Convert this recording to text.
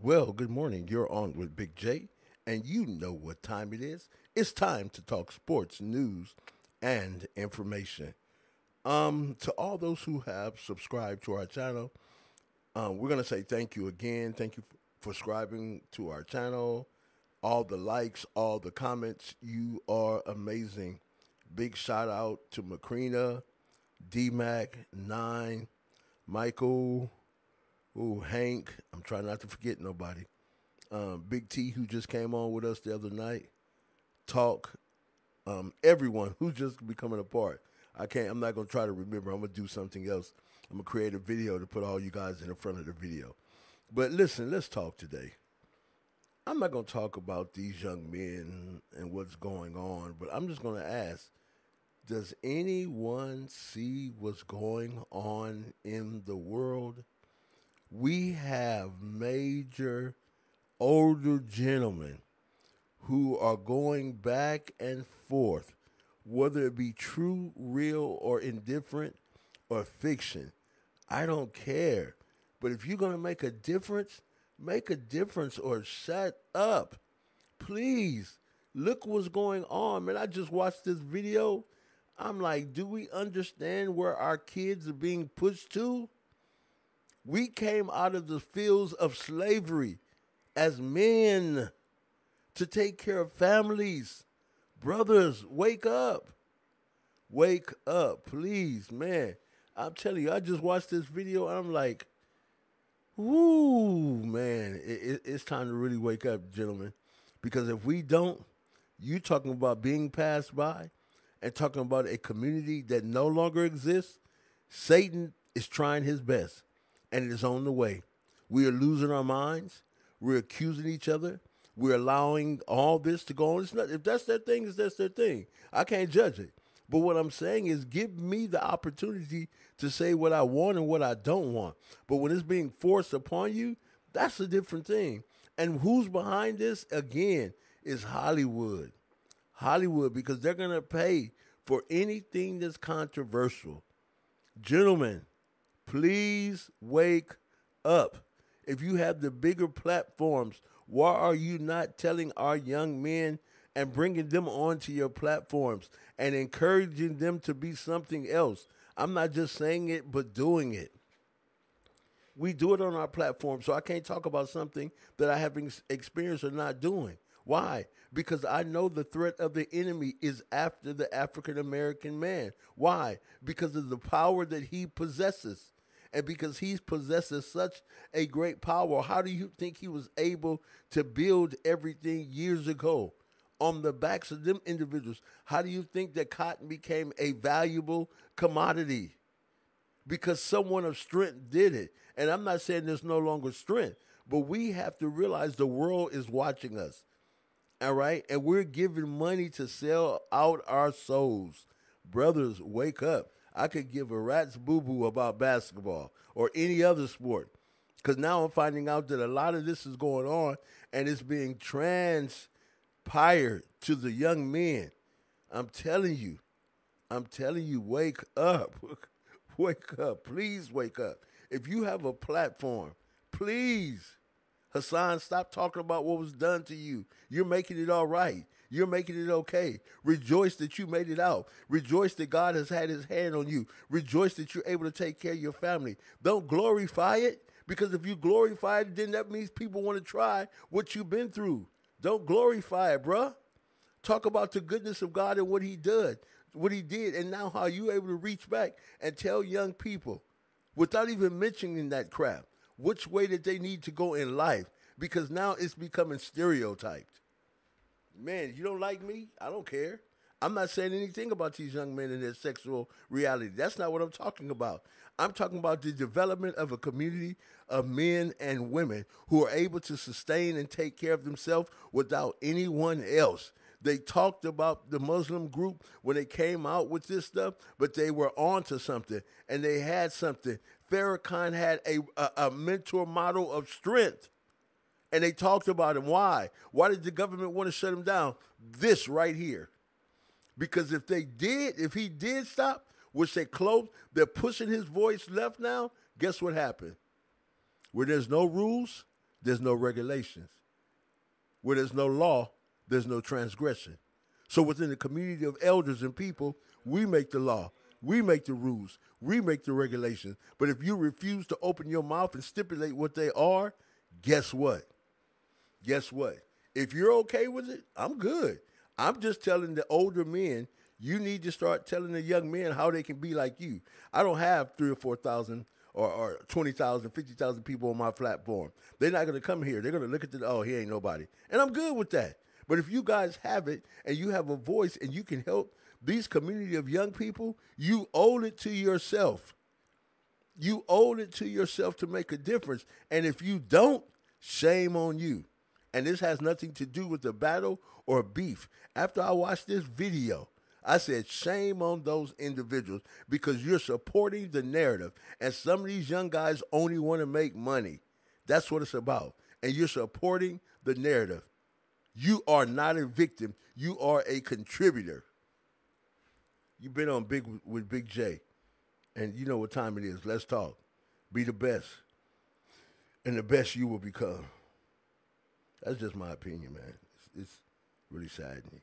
Well, good morning. You're on with Big J, and you know what time it is. It's time to talk sports, news, and information. Um, to all those who have subscribed to our channel, um, we're gonna say thank you again. Thank you for subscribing to our channel. All the likes, all the comments. You are amazing. Big shout out to Macrina, D Mac, Nine, Michael, ooh, Hank. I'm trying not to forget nobody. Um, Big T, who just came on with us the other night. Talk. Um, everyone who's just becoming a part. I can't. I'm not gonna try to remember. I'm gonna do something else. I'm gonna create a video to put all you guys in the front of the video. But listen, let's talk today. I'm not gonna talk about these young men and what's going on, but I'm just gonna ask does anyone see what's going on in the world? We have major older gentlemen who are going back and forth, whether it be true, real, or indifferent, or fiction. I don't care. But if you're going to make a difference, make a difference or shut up. Please. Look what's going on, man. I just watched this video I'm like, do we understand where our kids are being pushed to? We came out of the fields of slavery as men to take care of families. Brothers, wake up. Wake up, please, man. I'm telling you, I just watched this video. I'm like, whoo, man, it, it, it's time to really wake up, gentlemen. Because if we don't, you talking about being passed by, and talking about a community that no longer exists, Satan is trying his best and it is on the way. We are losing our minds. We're accusing each other. We're allowing all this to go on. It's not, if that's their thing, it's that's their thing. I can't judge it. But what I'm saying is give me the opportunity to say what I want and what I don't want. But when it's being forced upon you, that's a different thing. And who's behind this? Again, is Hollywood. Hollywood because they're going to pay for anything that's controversial. Gentlemen, please wake up. If you have the bigger platforms, why are you not telling our young men and bringing them onto your platforms and encouraging them to be something else? I'm not just saying it, but doing it. We do it on our platform, so I can't talk about something that I haven't experienced or not doing. Why? Because I know the threat of the enemy is after the African American man. Why? Because of the power that he possesses. And because he possesses such a great power, how do you think he was able to build everything years ago on the backs of them individuals? How do you think that cotton became a valuable commodity? Because someone of strength did it. And I'm not saying there's no longer strength, but we have to realize the world is watching us. All right. And we're giving money to sell out our souls. Brothers, wake up. I could give a rat's boo boo about basketball or any other sport. Because now I'm finding out that a lot of this is going on and it's being transpired to the young men. I'm telling you, I'm telling you, wake up. wake up. Please wake up. If you have a platform, please Hassan, stop talking about what was done to you. You're making it all right. You're making it okay. Rejoice that you made it out. Rejoice that God has had his hand on you. Rejoice that you're able to take care of your family. Don't glorify it because if you glorify it, then that means people want to try what you've been through. Don't glorify it, bruh. Talk about the goodness of God and what he did, what he did, and now how you're able to reach back and tell young people without even mentioning that crap which way that they need to go in life because now it's becoming stereotyped. Man, you don't like me? I don't care. I'm not saying anything about these young men and their sexual reality. That's not what I'm talking about. I'm talking about the development of a community of men and women who are able to sustain and take care of themselves without anyone else. They talked about the Muslim group when they came out with this stuff, but they were onto something and they had something. Farrakhan had a, a, a mentor model of strength. And they talked about him. Why? Why did the government want to shut him down? This right here. Because if they did, if he did stop, which they closed, they're pushing his voice left now. Guess what happened? Where there's no rules, there's no regulations. Where there's no law, there's no transgression. So within the community of elders and people, we make the law, we make the rules, we make the regulations. But if you refuse to open your mouth and stipulate what they are, guess what? Guess what? If you're okay with it, I'm good. I'm just telling the older men, you need to start telling the young men how they can be like you. I don't have three or four thousand or, or 20,000, 50,000 people on my platform. They're not going to come here. They're going to look at the, oh, he ain't nobody. And I'm good with that. But if you guys have it and you have a voice and you can help these community of young people, you owe it to yourself. You owe it to yourself to make a difference. And if you don't, shame on you. And this has nothing to do with the battle or beef. After I watched this video, I said, shame on those individuals because you're supporting the narrative. And some of these young guys only want to make money. That's what it's about. And you're supporting the narrative. You are not a victim, you are a contributor. You've been on Big with Big J, and you know what time it is. Let's talk. Be the best, and the best you will become. That's just my opinion, man. It's, it's really saddening.